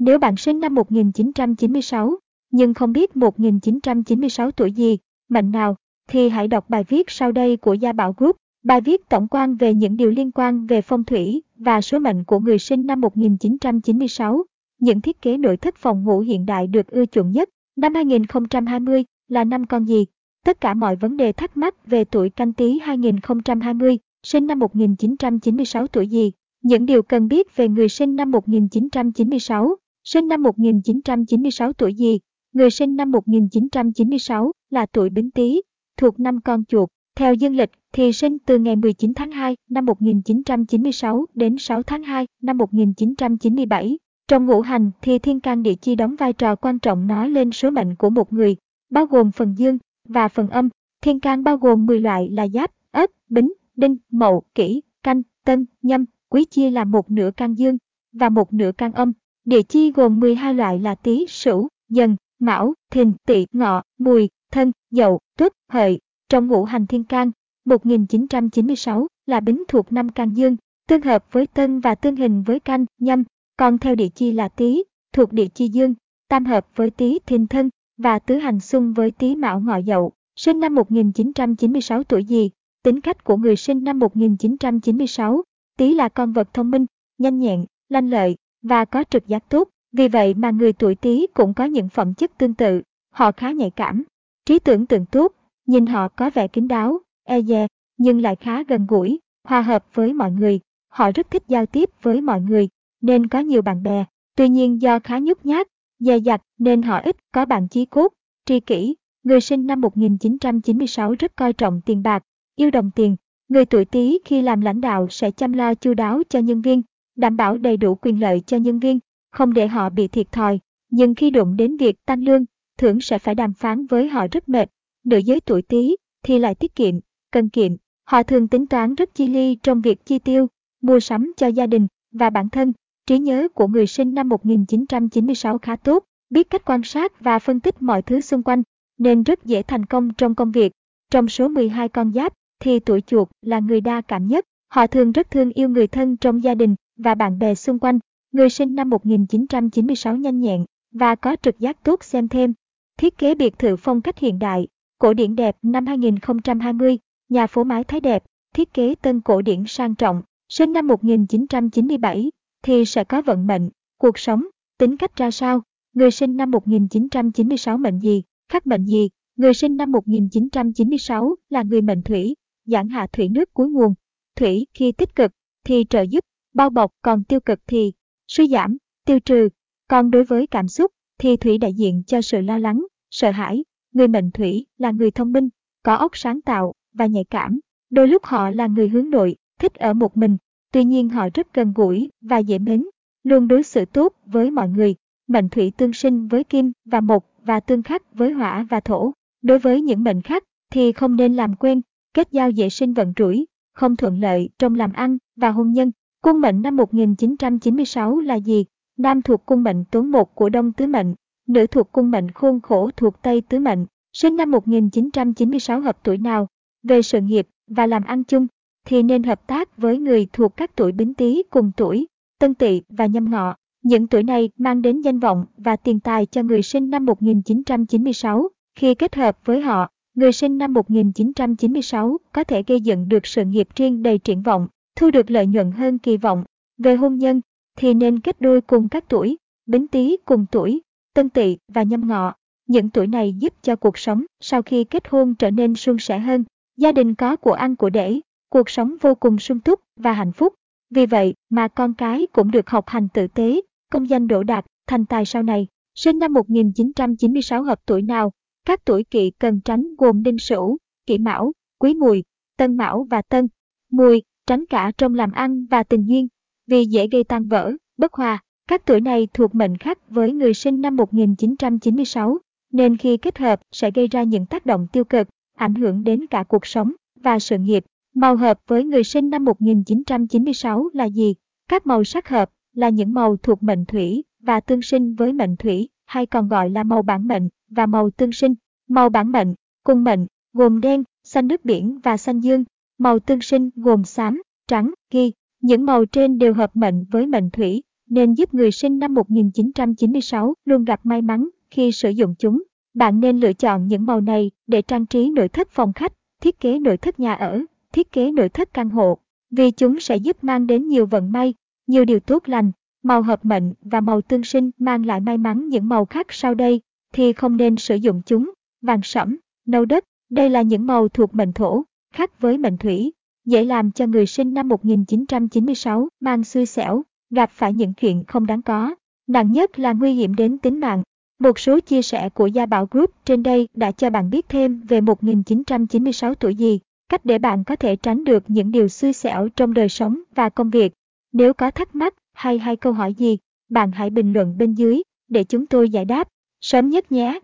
Nếu bạn sinh năm 1996, nhưng không biết 1996 tuổi gì, mệnh nào, thì hãy đọc bài viết sau đây của Gia Bảo Group. Bài viết tổng quan về những điều liên quan về phong thủy và số mệnh của người sinh năm 1996. Những thiết kế nội thất phòng ngủ hiện đại được ưa chuộng nhất. Năm 2020 là năm con gì? Tất cả mọi vấn đề thắc mắc về tuổi canh tí 2020, sinh năm 1996 tuổi gì? Những điều cần biết về người sinh năm 1996, sinh năm 1996 tuổi gì? Người sinh năm 1996 là tuổi Bính Tý, thuộc năm con chuột. Theo dương lịch thì sinh từ ngày 19 tháng 2 năm 1996 đến 6 tháng 2 năm 1997. Trong ngũ hành thì thiên can địa chi đóng vai trò quan trọng nói lên số mệnh của một người, bao gồm phần dương và phần âm. Thiên can bao gồm 10 loại là giáp, ất, bính, đinh, mậu, kỷ, canh, tân, nhâm, quý chia là một nửa can dương và một nửa can âm. Địa chi gồm 12 loại là tý, sửu, dần, mão, thìn, tỵ, ngọ, mùi, thân, dậu, tuất, hợi. Trong ngũ hành thiên can, 1996 là bính thuộc năm can dương, tương hợp với tân và tương hình với canh, nhâm, còn theo địa chi là tý, thuộc địa chi dương, tam hợp với tý thìn thân và tứ hành xung với tý mão ngọ dậu. Sinh năm 1996 tuổi gì? Tính cách của người sinh năm 1996, tý là con vật thông minh, nhanh nhẹn, lanh lợi và có trực giác tốt. Vì vậy mà người tuổi Tý cũng có những phẩm chất tương tự, họ khá nhạy cảm, trí tưởng tượng tốt, nhìn họ có vẻ kín đáo, e dè, nhưng lại khá gần gũi, hòa hợp với mọi người. Họ rất thích giao tiếp với mọi người, nên có nhiều bạn bè. Tuy nhiên do khá nhút nhát, dè dặt nên họ ít có bạn chí cốt, tri kỷ. Người sinh năm 1996 rất coi trọng tiền bạc, yêu đồng tiền. Người tuổi Tý khi làm lãnh đạo sẽ chăm lo chu đáo cho nhân viên, đảm bảo đầy đủ quyền lợi cho nhân viên, không để họ bị thiệt thòi. Nhưng khi đụng đến việc tăng lương, thưởng sẽ phải đàm phán với họ rất mệt. Nữ giới tuổi Tý thì lại tiết kiệm, cân kiệm. Họ thường tính toán rất chi ly trong việc chi tiêu, mua sắm cho gia đình và bản thân. Trí nhớ của người sinh năm 1996 khá tốt, biết cách quan sát và phân tích mọi thứ xung quanh, nên rất dễ thành công trong công việc. Trong số 12 con giáp, thì tuổi chuột là người đa cảm nhất. Họ thường rất thương yêu người thân trong gia đình và bạn bè xung quanh. Người sinh năm 1996 nhanh nhẹn và có trực giác tốt xem thêm. Thiết kế biệt thự phong cách hiện đại, cổ điển đẹp năm 2020, nhà phố mái Thái đẹp, thiết kế tân cổ điển sang trọng, sinh năm 1997 thì sẽ có vận mệnh, cuộc sống, tính cách ra sao. Người sinh năm 1996 mệnh gì, khắc mệnh gì, người sinh năm 1996 là người mệnh thủy, giảng hạ thủy nước cuối nguồn. Thủy khi tích cực thì trợ giúp, bao bọc còn tiêu cực thì suy giảm, tiêu trừ. Còn đối với cảm xúc thì thủy đại diện cho sự lo lắng, sợ hãi. Người mệnh thủy là người thông minh, có óc sáng tạo và nhạy cảm. Đôi lúc họ là người hướng nội, thích ở một mình, tuy nhiên họ rất gần gũi và dễ mến, luôn đối xử tốt với mọi người. Mệnh thủy tương sinh với kim và mộc và tương khắc với hỏa và thổ. Đối với những mệnh khác thì không nên làm quen, kết giao dễ sinh vận rủi, không thuận lợi trong làm ăn và hôn nhân. Cung mệnh năm 1996 là gì? Nam thuộc cung mệnh tốn một của Đông Tứ Mệnh, nữ thuộc cung mệnh khôn khổ thuộc Tây Tứ Mệnh, sinh năm 1996 hợp tuổi nào? Về sự nghiệp và làm ăn chung, thì nên hợp tác với người thuộc các tuổi bính tý cùng tuổi, tân tỵ và nhâm ngọ. Những tuổi này mang đến danh vọng và tiền tài cho người sinh năm 1996. Khi kết hợp với họ, người sinh năm 1996 có thể gây dựng được sự nghiệp riêng đầy triển vọng, thu được lợi nhuận hơn kỳ vọng. Về hôn nhân, thì nên kết đôi cùng các tuổi, bính tý cùng tuổi, tân tỵ và nhâm ngọ. Những tuổi này giúp cho cuộc sống sau khi kết hôn trở nên suôn sẻ hơn, gia đình có của ăn của để, cuộc sống vô cùng sung túc và hạnh phúc. Vì vậy mà con cái cũng được học hành tử tế, công danh đỗ đạt, thành tài sau này. Sinh năm 1996 hợp tuổi nào? Các tuổi kỵ cần tránh gồm đinh sửu, kỷ mão, quý mùi, tân mão và tân. Mùi, tránh cả trong làm ăn và tình duyên, vì dễ gây tan vỡ, bất hòa. Các tuổi này thuộc mệnh khắc với người sinh năm 1996, nên khi kết hợp sẽ gây ra những tác động tiêu cực, ảnh hưởng đến cả cuộc sống và sự nghiệp. Màu hợp với người sinh năm 1996 là gì? Các màu sắc hợp là những màu thuộc mệnh thủy và tương sinh với mệnh thủy, hay còn gọi là màu bản mệnh và màu tương sinh. Màu bản mệnh, cung mệnh, gồm đen, xanh nước biển và xanh dương. Màu tương sinh gồm xám, trắng, ghi. Những màu trên đều hợp mệnh với mệnh thủy nên giúp người sinh năm 1996 luôn gặp may mắn khi sử dụng chúng. Bạn nên lựa chọn những màu này để trang trí nội thất phòng khách, thiết kế nội thất nhà ở, thiết kế nội thất căn hộ, vì chúng sẽ giúp mang đến nhiều vận may, nhiều điều tốt lành. Màu hợp mệnh và màu tương sinh mang lại may mắn những màu khác sau đây thì không nên sử dụng chúng. Vàng sẫm, nâu đất, đây là những màu thuộc mệnh thổ, khác với mệnh thủy, dễ làm cho người sinh năm 1996 mang xui xẻo, gặp phải những chuyện không đáng có. Nặng nhất là nguy hiểm đến tính mạng. Một số chia sẻ của Gia Bảo Group trên đây đã cho bạn biết thêm về 1996 tuổi gì, cách để bạn có thể tránh được những điều xui xẻo trong đời sống và công việc. Nếu có thắc mắc hay hay câu hỏi gì, bạn hãy bình luận bên dưới để chúng tôi giải đáp sớm nhất nhé.